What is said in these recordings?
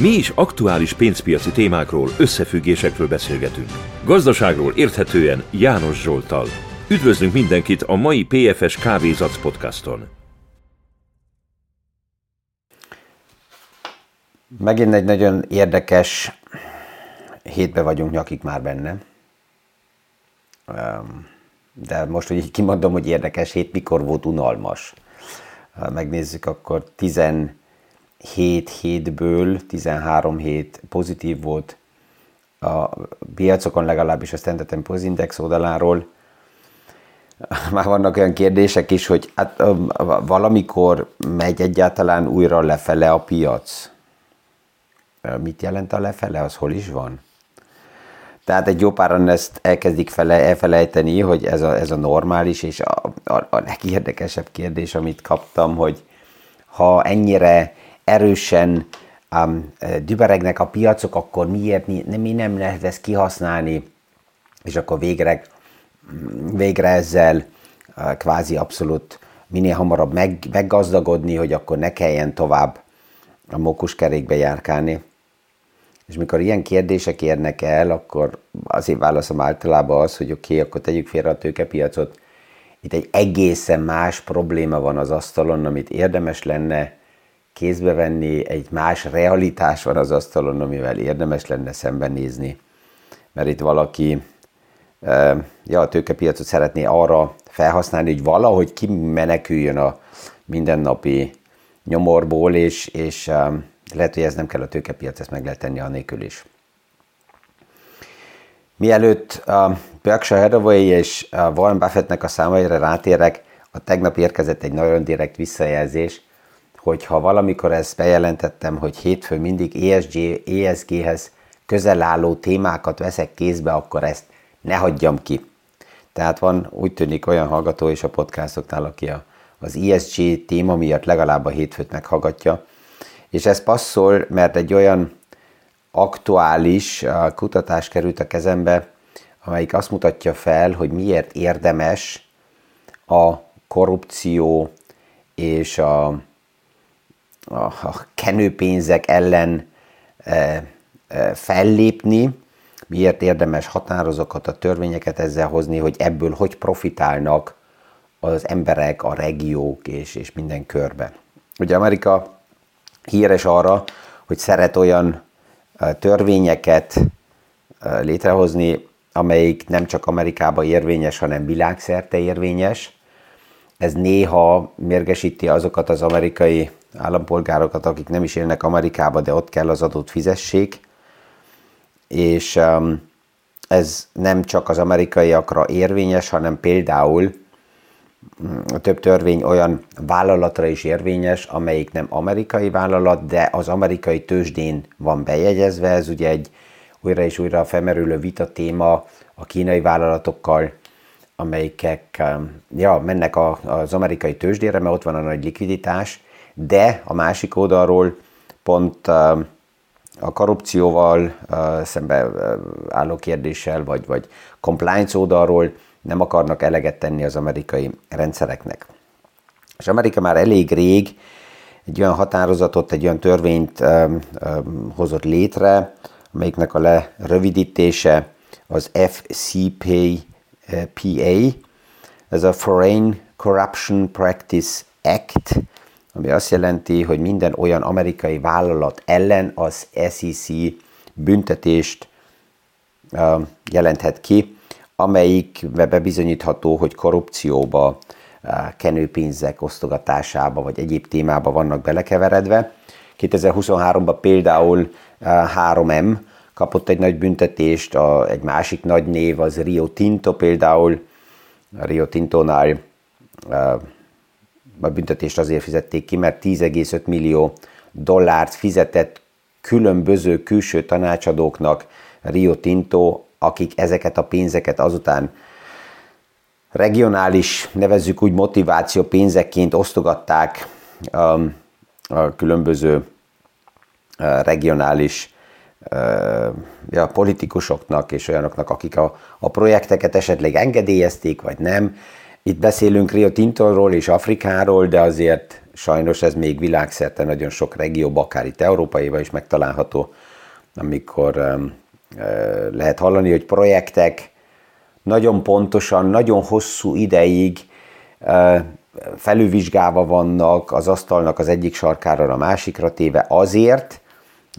Mi is aktuális pénzpiaci témákról, összefüggésekről beszélgetünk. Gazdaságról érthetően János Zsoltal. Üdvözlünk mindenkit a mai PFS Kávézac podcaston. Megint egy nagyon érdekes hétbe vagyunk nyakik már benne. De most, hogy így kimondom, hogy érdekes hét, mikor volt unalmas. Megnézzük, akkor 17 hétből 13 hét pozitív volt a piacokon, legalábbis a Standard Poor's Index oldaláról. Már vannak olyan kérdések is, hogy hát, valamikor megy egyáltalán újra lefele a piac. Mit jelent a lefele? Az hol is van? Tehát egy jó páran ezt elkezdik fele, elfelejteni, hogy ez a, ez a normális, és a, a, a legérdekesebb kérdés, amit kaptam, hogy ha ennyire erősen um, düberegnek a piacok, akkor miért mi, mi nem lehet ezt kihasználni, és akkor végre, végre ezzel uh, kvázi abszolút minél hamarabb meg, meggazdagodni, hogy akkor ne kelljen tovább a mókuskerékbe járkálni. És mikor ilyen kérdések érnek el, akkor az én válaszom általában az, hogy oké, okay, akkor tegyük félre a tőkepiacot. Itt egy egészen más probléma van az asztalon, amit érdemes lenne kézbe venni, egy más realitás van az asztalon, amivel érdemes lenne szembenézni. Mert itt valaki ja, a tőkepiacot szeretné arra felhasználni, hogy valahogy kimeneküljön a mindennapi nyomorból, és, és lehet, hogy ez nem kell a tőkepiac, ezt meg lehet tenni anélkül is. Mielőtt a Berkshire Hathaway és Warren Buffettnek a számaira rátérek, a tegnap érkezett egy nagyon direkt visszajelzés, hogy ha valamikor ezt bejelentettem, hogy hétfőn mindig ESG, ESG-hez közel álló témákat veszek kézbe, akkor ezt ne hagyjam ki. Tehát van úgy tűnik olyan hallgató is a podcastoknál, aki a, az ESG téma miatt legalább a hétfőt meghallgatja, és ez passzol, mert egy olyan aktuális kutatás került a kezembe, amelyik azt mutatja fel, hogy miért érdemes a korrupció és a, a, a kenőpénzek ellen e, e, fellépni, miért érdemes határozokat, a törvényeket ezzel hozni, hogy ebből hogy profitálnak az emberek, a regiók és, és minden körbe. Ugye Amerika híres arra, hogy szeret olyan törvényeket létrehozni, amelyik nem csak Amerikában érvényes, hanem világszerte érvényes. Ez néha mérgesíti azokat az amerikai állampolgárokat, akik nem is élnek Amerikába, de ott kell az adót fizessék. És ez nem csak az amerikaiakra érvényes, hanem például a több törvény olyan vállalatra is érvényes, amelyik nem amerikai vállalat, de az amerikai tőzsdén van bejegyezve. Ez ugye egy újra és újra felmerülő vita téma a kínai vállalatokkal, amelyikek um, ja, mennek az amerikai tőzsdére, mert ott van a nagy likviditás, de a másik oldalról pont a korrupcióval szembe álló kérdéssel, vagy, vagy compliance oldalról nem akarnak eleget tenni az amerikai rendszereknek. És Amerika már elég rég egy olyan határozatot, egy olyan törvényt um, um, hozott létre, amelyiknek a lerövidítése az FCPA, ez a Foreign Corruption Practice Act, ami azt jelenti, hogy minden olyan amerikai vállalat ellen az SEC büntetést jelenthet ki, amelyik bebizonyítható, hogy korrupcióba, kenőpénzek osztogatásába vagy egyéb témába vannak belekeveredve. 2023-ban például 3M eh, kapott egy nagy büntetést, a, egy másik nagy név az Rio Tinto például. A Rio Tinto-nál a büntetést azért fizették ki, mert 10,5 millió dollárt fizetett különböző külső tanácsadóknak Rio Tinto akik ezeket a pénzeket azután regionális, nevezzük úgy motiváció pénzekként osztogatták um, a különböző uh, regionális uh, ja, politikusoknak és olyanoknak, akik a, a projekteket esetleg engedélyezték, vagy nem. Itt beszélünk Rio Tintorról és Afrikáról, de azért sajnos ez még világszerte nagyon sok regióban, akár itt Európaiban is megtalálható, amikor lehet hallani, hogy projektek nagyon pontosan, nagyon hosszú ideig felülvizsgálva vannak az asztalnak az egyik sarkára a másikra téve azért,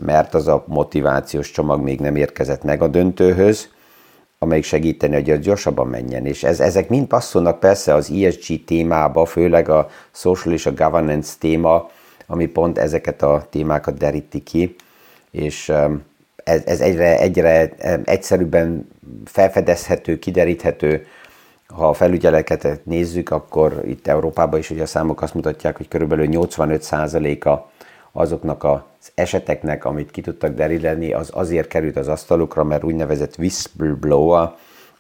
mert az a motivációs csomag még nem érkezett meg a döntőhöz, amelyik segíteni, hogy az gyorsabban menjen. És ez, ezek mind passzolnak persze az ESG témába, főleg a social és a governance téma, ami pont ezeket a témákat deríti ki, és ez, ez egyre, egyre egyszerűbben felfedezhető, kideríthető, ha a felügyeleket nézzük, akkor itt Európában is ugye a számok azt mutatják, hogy körülbelül 85%-a azoknak az eseteknek, amit ki tudtak deríteni, az azért került az asztalukra, mert úgynevezett whistleblower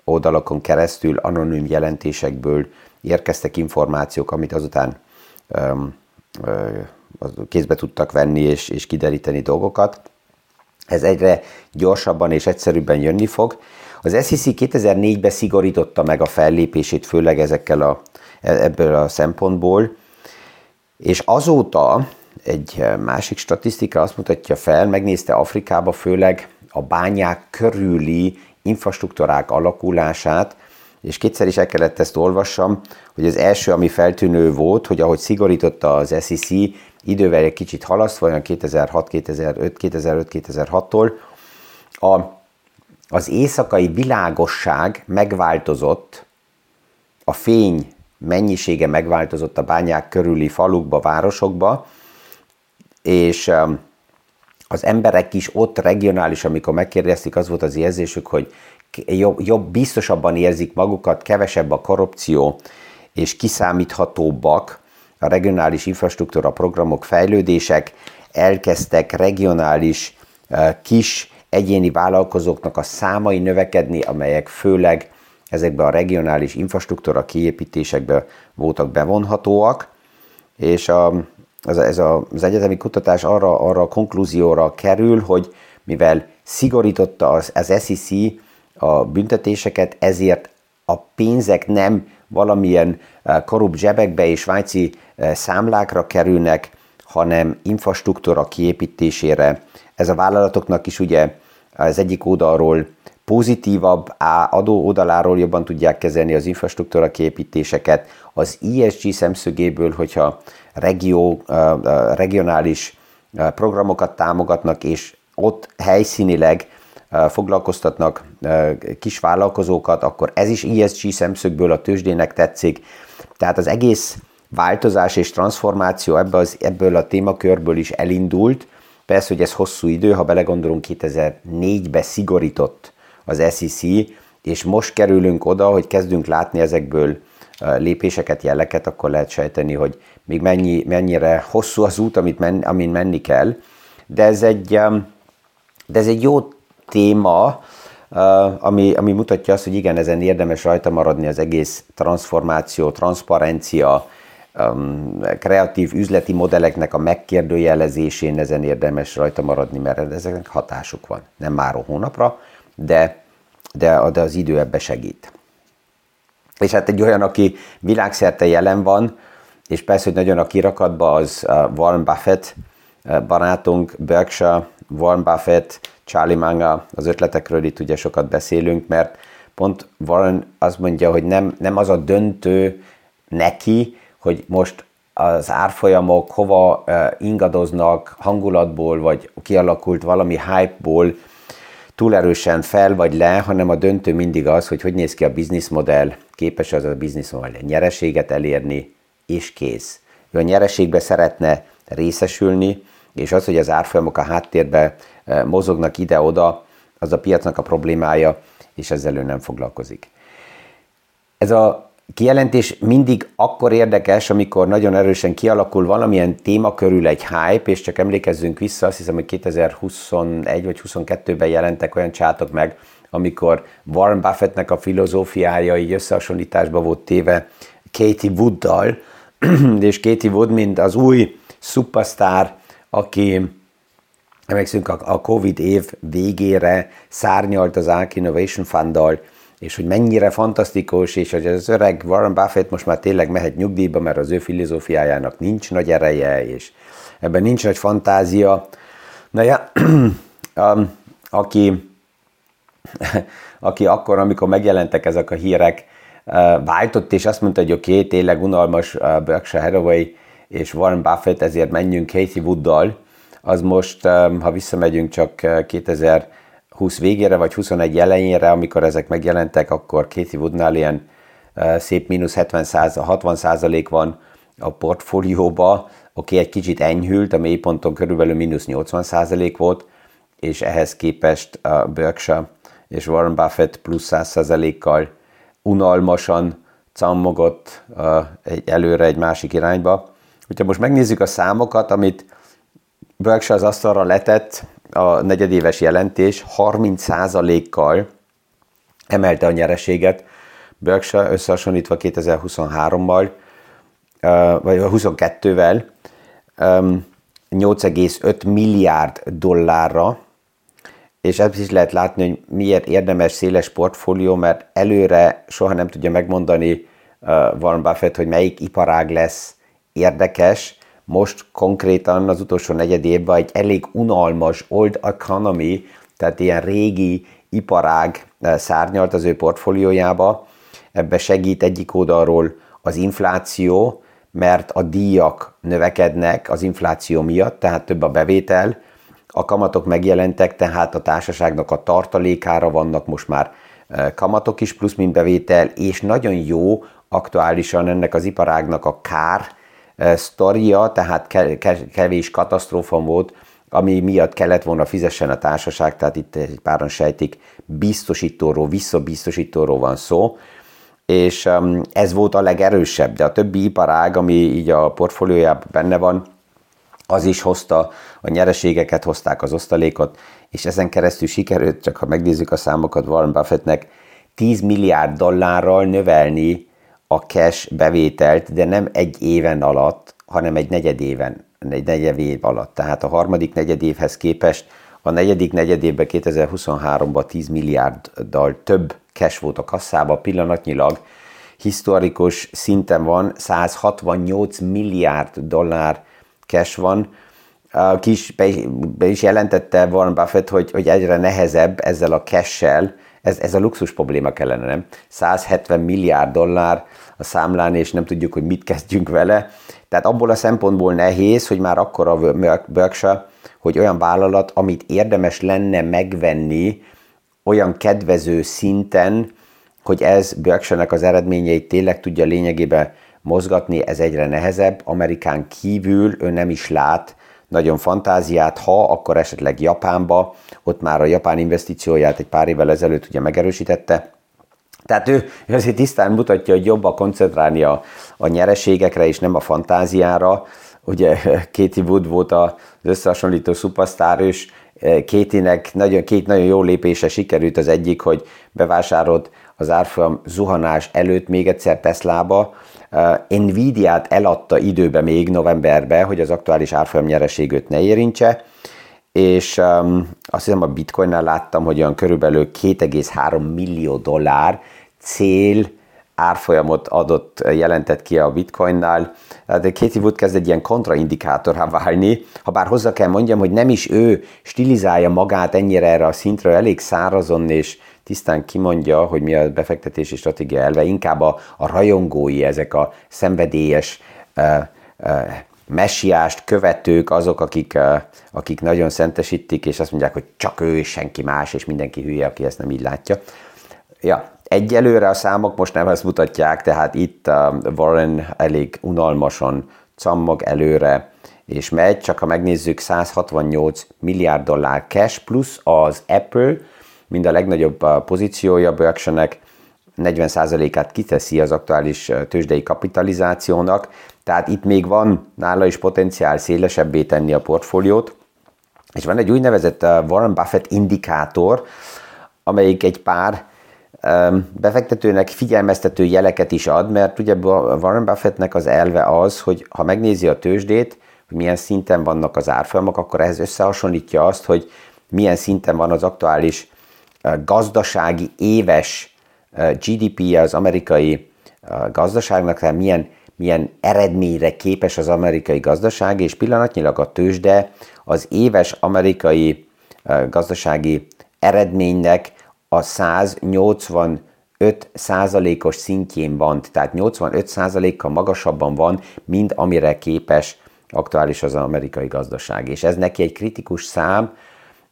oldalakon keresztül, anonim jelentésekből érkeztek információk, amit azután um, uh, kézbe tudtak venni és, és kideríteni dolgokat. Ez egyre gyorsabban és egyszerűbben jönni fog. Az SEC 2004-ben szigorította meg a fellépését, főleg ezekkel a, ebből a szempontból, és azóta egy másik statisztika azt mutatja fel, megnézte Afrikába főleg a bányák körüli infrastruktúrák alakulását, és kétszer is el kellett ezt olvassam, hogy az első, ami feltűnő volt, hogy ahogy szigorította az SEC, idővel egy kicsit halasztva, olyan 2006, 2005, 2005, 2006-tól, a, az éjszakai világosság megváltozott, a fény mennyisége megváltozott a bányák körüli falukba, városokba, és az emberek is ott regionális, amikor megkérdezték, az volt az érzésük, hogy jobb, jobb, biztosabban érzik magukat, kevesebb a korrupció, és kiszámíthatóbbak a regionális infrastruktúra programok, fejlődések, elkezdtek regionális uh, kis egyéni vállalkozóknak a számai növekedni, amelyek főleg ezekbe a regionális infrastruktúra kiépítésekbe voltak bevonhatóak, és a, ez, a, ez az egyetemi kutatás arra, arra a konklúzióra kerül, hogy mivel szigorította az, az SEC a büntetéseket, ezért a pénzek nem valamilyen eh, korrupt zsebekbe és svájci eh, számlákra kerülnek, hanem infrastruktúra kiépítésére. Ez a vállalatoknak is ugye az egyik oldalról pozitívabb adó oldaláról jobban tudják kezelni az infrastruktúra kiépítéseket, az ESG szemszögéből, hogyha regió, regionális programokat támogatnak, és ott helyszínileg foglalkoztatnak kis vállalkozókat, akkor ez is ESG szemszögből a tőzsdének tetszik. Tehát az egész változás és transformáció ebből, az, ebből a témakörből is elindult. Persze, hogy ez hosszú idő, ha belegondolunk 2004-be szigorított az SEC, és most kerülünk oda, hogy kezdünk látni ezekből lépéseket, jeleket, akkor lehet sejteni, hogy még mennyi, mennyire hosszú az út, amit men, amin menni kell. De ez egy, de ez egy jó téma, ami, ami mutatja azt, hogy igen, ezen érdemes rajta maradni az egész transformáció, transzparencia, kreatív üzleti modelleknek a megkérdőjelezésén ezen érdemes rajta maradni, mert ezeknek hatásuk van. Nem már a hónapra, de, de, de az idő ebbe segít. És hát egy olyan, aki világszerte jelen van, és persze, hogy nagyon a kirakatba az uh, Warren Buffett uh, barátunk, Berkshire, Warren Buffett, Charlie Manga, az ötletekről itt ugye sokat beszélünk, mert pont Warren azt mondja, hogy nem, nem az a döntő neki, hogy most az árfolyamok hova uh, ingadoznak hangulatból, vagy kialakult valami hype-ból, túl erősen fel vagy le, hanem a döntő mindig az, hogy hogy néz ki a bizniszmodell, képes az a bizniszmodell nyereséget elérni, és kész. Ő a nyereségbe szeretne részesülni, és az, hogy az árfolyamok a háttérbe e, mozognak ide-oda, az a piacnak a problémája, és ezzel ő nem foglalkozik. Ez a kijelentés mindig akkor érdekes, amikor nagyon erősen kialakul valamilyen téma körül egy hype, és csak emlékezzünk vissza, azt hiszem, hogy 2021 vagy 2022-ben jelentek olyan csátok meg, amikor Warren Buffettnek a filozófiája így összehasonlításba volt téve Katie Wooddal, és Katie Wood, mint az új superstar, aki emlékszünk a Covid év végére szárnyalt az Ark Innovation Funddal, és hogy mennyire fantasztikus, és hogy az öreg Warren Buffett most már tényleg mehet nyugdíjba, mert az ő filozófiájának nincs nagy ereje, és ebben nincs nagy fantázia. Na ja, um, aki, aki akkor, amikor megjelentek ezek a hírek, uh, váltott, és azt mondta, hogy oké, okay, tényleg unalmas uh, Berkshire Hathaway és Warren Buffett, ezért menjünk Casey Wooddal, az most, um, ha visszamegyünk csak uh, 2000 20 végére vagy 21 elejénre, amikor ezek megjelentek, akkor Katie Woodnál ilyen eh, szép mínusz 70 60 százalék van a portfólióba, oké, egy kicsit enyhült, a mélyponton körülbelül mínusz 80 százalék volt, és ehhez képest a Berkshire és Warren Buffett plusz 100 százalékkal unalmasan cammogott eh, egy előre egy másik irányba. Hogyha most megnézzük a számokat, amit Berkshire az asztalra letett, a negyedéves jelentés 30%-kal emelte a nyereséget, Berkshire összehasonlítva 2023-mal, vagy 22-vel 8,5 milliárd dollárra, és ezt is lehet látni, hogy miért érdemes széles portfólió, mert előre soha nem tudja megmondani Warren Buffett, hogy melyik iparág lesz érdekes. Most konkrétan az utolsó negyed évben egy elég unalmas old economy, tehát ilyen régi iparág uh, szárnyalt az ő portfóliójába. Ebbe segít egyik oldalról az infláció, mert a díjak növekednek az infláció miatt, tehát több a bevétel, a kamatok megjelentek, tehát a társaságnak a tartalékára vannak most már e, kamatok is, plusz mint bevétel, és nagyon jó aktuálisan ennek az iparágnak a kár sztoria, tehát kevés katasztrófa volt, ami miatt kellett volna fizessen a társaság, tehát itt egy páran sejtik, biztosítóról, visszabiztosítóról van szó, és ez volt a legerősebb, de a többi iparág, ami így a portfóliójában benne van, az is hozta a nyereségeket, hozták az osztalékot, és ezen keresztül sikerült, csak ha megnézzük a számokat Warren Buffettnek, 10 milliárd dollárral növelni a cash bevételt, de nem egy éven alatt, hanem egy negyed éven, egy negyed év alatt. Tehát a harmadik negyed évhez képest a negyedik negyed évben 2023-ban 10 milliárddal több cash volt a kasszában pillanatnyilag, historikus szinten van, 168 milliárd dollár cash van, ki be, is jelentette Warren Buffett, hogy, hogy egyre nehezebb ezzel a cash-sel, ez, ez a luxus probléma kellene, nem? 170 milliárd dollár a számlán, és nem tudjuk, hogy mit kezdjünk vele. Tehát abból a szempontból nehéz, hogy már akkor a Berkshire, hogy olyan vállalat, amit érdemes lenne megvenni olyan kedvező szinten, hogy ez Berkshire-nek az eredményeit tényleg tudja lényegében mozgatni, ez egyre nehezebb. Amerikán kívül ő nem is lát nagyon fantáziát, ha akkor esetleg Japánba, ott már a japán investícióját egy pár évvel ezelőtt ugye megerősítette, tehát ő, ő azért tisztán mutatja, hogy jobb a koncentrálni a, a nyereségekre és nem a fantáziára. Ugye Katie Wood volt az összehasonlító szupasztár, és eh, Kétinek nagyon, két nagyon jó lépése sikerült. Az egyik, hogy bevásárolt az árfolyam zuhanás előtt még egyszer Teslába, Nvidia-t eladta időbe még novemberbe, hogy az aktuális árfolyam nyereségét ne érintse, és um, azt hiszem a bitcoinnál láttam, hogy olyan körülbelül 2,3 millió dollár cél árfolyamot adott, jelentett ki a bitcoinnál, de Katie Wood kezd egy ilyen kontraindikátorá válni, ha bár hozzá kell mondjam, hogy nem is ő stilizálja magát ennyire erre a szintre, elég szárazon és tisztán kimondja, hogy mi a befektetési stratégia elve, inkább a, a rajongói, ezek a szenvedélyes uh, uh, messiást követők azok, akik, uh, akik nagyon szentesítik, és azt mondják, hogy csak ő és senki más, és mindenki hülye, aki ezt nem így látja. Ja, egyelőre a számok most nem ezt mutatják, tehát itt Warren elég unalmasan cammog előre, és megy, csak ha megnézzük 168 milliárd dollár cash plusz az Apple, mind a legnagyobb pozíciója Berkshire-nek 40%-át kiteszi az aktuális tőzsdei kapitalizációnak, tehát itt még van nála is potenciál szélesebbé tenni a portfóliót, és van egy úgynevezett Warren Buffett indikátor, amelyik egy pár befektetőnek figyelmeztető jeleket is ad, mert ugye Warren Buffettnek az elve az, hogy ha megnézi a tőzsdét, hogy milyen szinten vannak az árfolyamok, akkor ehhez összehasonlítja azt, hogy milyen szinten van az aktuális gazdasági éves GDP-je az amerikai gazdaságnak, tehát milyen, milyen eredményre képes az amerikai gazdaság, és pillanatnyilag a tőzsde az éves amerikai gazdasági eredménynek a 185 százalékos szintjén van, tehát 85 százalékkal magasabban van, mint amire képes aktuális az amerikai gazdaság. És ez neki egy kritikus szám,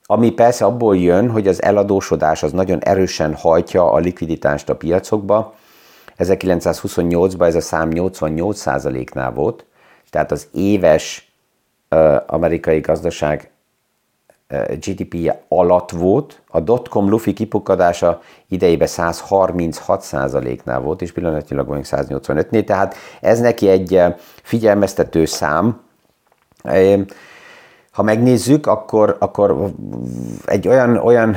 ami persze abból jön, hogy az eladósodás az nagyon erősen hajtja a likviditást a piacokba. 1928-ban ez a szám 88%-nál volt, tehát az éves amerikai gazdaság GDP-je alatt volt, a dotcom lufi kipukadása idejében 136%-nál volt, és pillanatnyilag vagyunk 185-nél, tehát ez neki egy figyelmeztető szám. Ha megnézzük, akkor, akkor egy olyan, olyan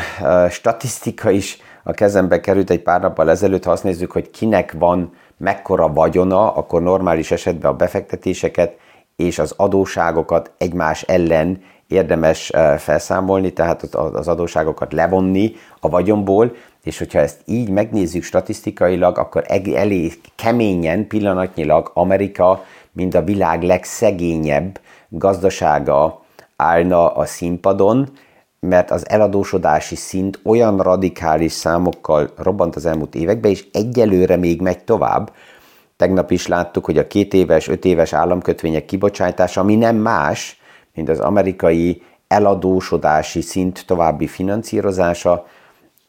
statisztika is a kezembe került egy pár nappal ezelőtt, ha azt nézzük, hogy kinek van mekkora vagyona, akkor normális esetben a befektetéseket és az adóságokat egymás ellen érdemes felszámolni, tehát az adóságokat levonni a vagyomból, és hogyha ezt így megnézzük statisztikailag, akkor elég keményen pillanatnyilag Amerika, mint a világ legszegényebb gazdasága állna a színpadon, mert az eladósodási szint olyan radikális számokkal robbant az elmúlt években, és egyelőre még megy tovább. Tegnap is láttuk, hogy a két éves, öt éves államkötvények kibocsátása, ami nem más, mint az amerikai eladósodási szint további finanszírozása,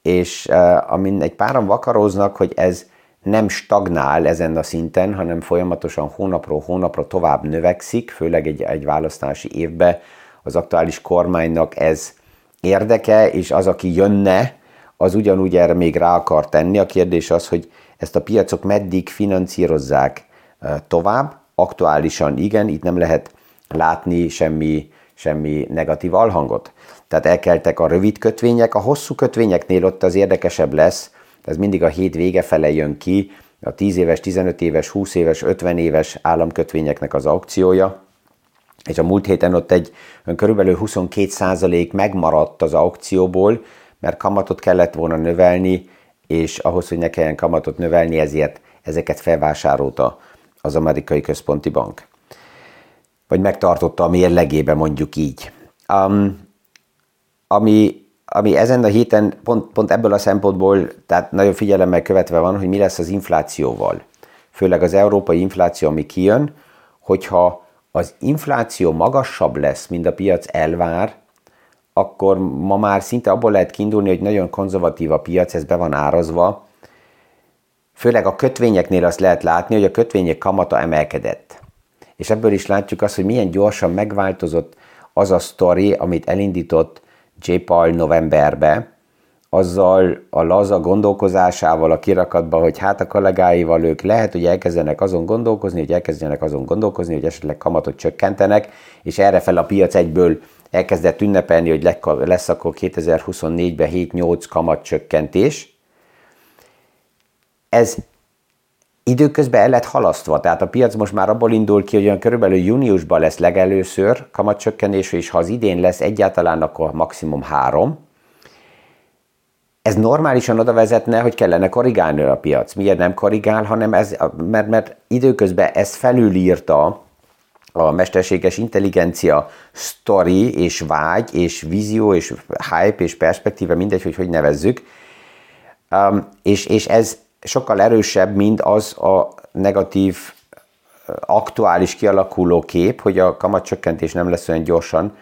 és uh, amin egy páran vakaróznak, hogy ez nem stagnál ezen a szinten, hanem folyamatosan hónapról hónapra tovább növekszik, főleg egy, egy választási évbe az aktuális kormánynak ez érdeke, és az, aki jönne, az ugyanúgy erre még rá akar tenni. A kérdés az, hogy ezt a piacok meddig finanszírozzák tovább. Aktuálisan igen, itt nem lehet látni semmi, semmi negatív alhangot. Tehát elkeltek a rövid kötvények, a hosszú kötvényeknél ott az érdekesebb lesz, ez mindig a hét vége fele jön ki, a 10 éves, 15 éves, 20 éves, 50 éves államkötvényeknek az aukciója, és a múlt héten ott egy körülbelül 22% megmaradt az aukcióból, mert kamatot kellett volna növelni, és ahhoz, hogy ne kelljen kamatot növelni, ezért ezeket felvásárolta az amerikai központi bank vagy megtartotta a mérlegébe, mondjuk így. Um, ami, ami ezen a héten pont, pont ebből a szempontból, tehát nagyon figyelemmel követve van, hogy mi lesz az inflációval. Főleg az európai infláció, ami kijön, hogyha az infláció magasabb lesz, mint a piac elvár, akkor ma már szinte abból lehet kiindulni, hogy nagyon konzervatív a piac, ez be van árazva. Főleg a kötvényeknél azt lehet látni, hogy a kötvények kamata emelkedett és ebből is látjuk azt, hogy milyen gyorsan megváltozott az a sztori, amit elindított J. Paul novemberbe, azzal a laza gondolkozásával a kirakatba, hogy hát a kollégáival ők lehet, hogy elkezdenek azon gondolkozni, hogy elkezdenek azon gondolkozni, hogy esetleg kamatot csökkentenek, és erre fel a piac egyből elkezdett ünnepelni, hogy lesz akkor 2024-ben 7-8 kamat csökkentés. Ez időközben el lett halasztva, tehát a piac most már abból indul ki, hogy olyan körülbelül júniusban lesz legelőször kamatcsökkenés, és ha az idén lesz egyáltalán, akkor maximum három. Ez normálisan oda vezetne, hogy kellene korrigálni a piac. Miért nem korrigál, hanem ez, mert, mert időközben ez felülírta a mesterséges intelligencia story és vágy és vízió és hype és perspektíva, mindegy, hogy hogy nevezzük, um, és, és ez sokkal erősebb, mint az a negatív, aktuális kialakuló kép, hogy a kamatcsökkentés nem lesz olyan gyorsan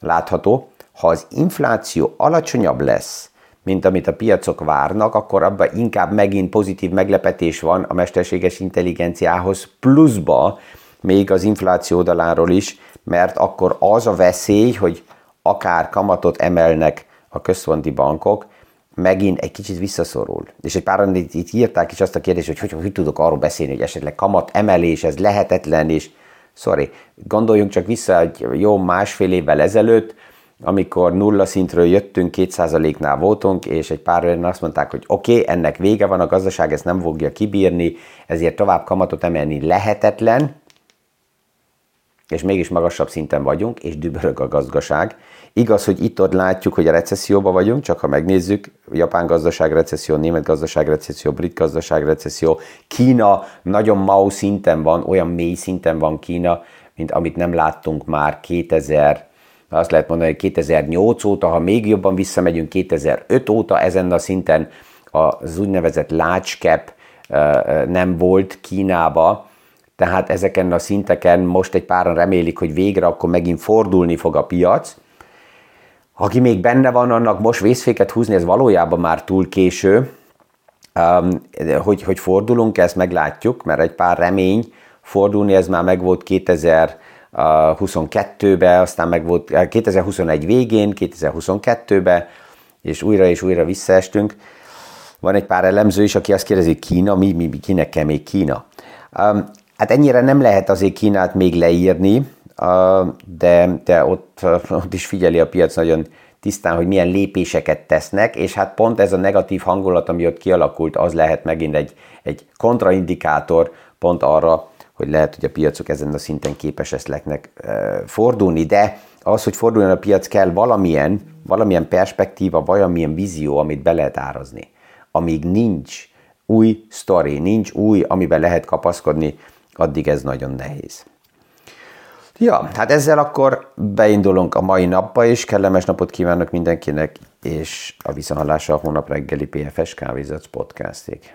látható. Ha az infláció alacsonyabb lesz, mint amit a piacok várnak, akkor abban inkább megint pozitív meglepetés van a mesterséges intelligenciához, pluszba még az infláció oldaláról is, mert akkor az a veszély, hogy akár kamatot emelnek a központi bankok, megint egy kicsit visszaszorul. És egy páran itt, itt írták is azt a kérdést, hogy, hogy hogy tudok arról beszélni, hogy esetleg kamat emelés, ez lehetetlen, és sorry, gondoljunk csak vissza egy jó másfél évvel ezelőtt, amikor nulla szintről jöttünk, 2%-nál voltunk, és egy pár olyan azt mondták, hogy oké, okay, ennek vége van, a gazdaság ezt nem fogja kibírni, ezért tovább kamatot emelni lehetetlen, és mégis magasabb szinten vagyunk, és dübörög a gazdaság. Igaz, hogy itt-ott látjuk, hogy a recesszióban vagyunk, csak ha megnézzük, japán gazdaság recesszió, német gazdaság recesszió, brit gazdaság recesszió, Kína nagyon mau szinten van, olyan mély szinten van Kína, mint amit nem láttunk már 2000, azt lehet mondani, hogy 2008 óta, ha még jobban visszamegyünk 2005 óta ezen a szinten az úgynevezett large cap nem volt Kínába, tehát ezeken a szinteken most egy páran remélik, hogy végre akkor megint fordulni fog a piac. Aki még benne van, annak most vészféket húzni, ez valójában már túl késő. Hogy, hogy fordulunk, ezt meglátjuk, mert egy pár remény fordulni, ez már megvolt 2022-ben, aztán meg volt 2021 végén, 2022-ben, és újra és újra visszaestünk. Van egy pár elemző is, aki azt kérdezi, Kína, mi, mi, kinek kell még Kína? Hát ennyire nem lehet azért Kínát még leírni, de, de ott, ott is figyeli a piac nagyon tisztán, hogy milyen lépéseket tesznek, és hát pont ez a negatív hangulat, ami ott kialakult, az lehet megint egy, egy kontraindikátor pont arra, hogy lehet, hogy a piacok ezen a szinten képes lesznek fordulni, de az, hogy forduljon a piac, kell valamilyen, valamilyen perspektíva, valamilyen vízió, amit be lehet árazni. Amíg nincs új sztori, nincs új, amiben lehet kapaszkodni, addig ez nagyon nehéz. Ja, hát ezzel akkor beindulunk a mai napba is. Kellemes napot kívánok mindenkinek, és a visszahallása a hónap reggeli PFS Kávézatsz podcastig.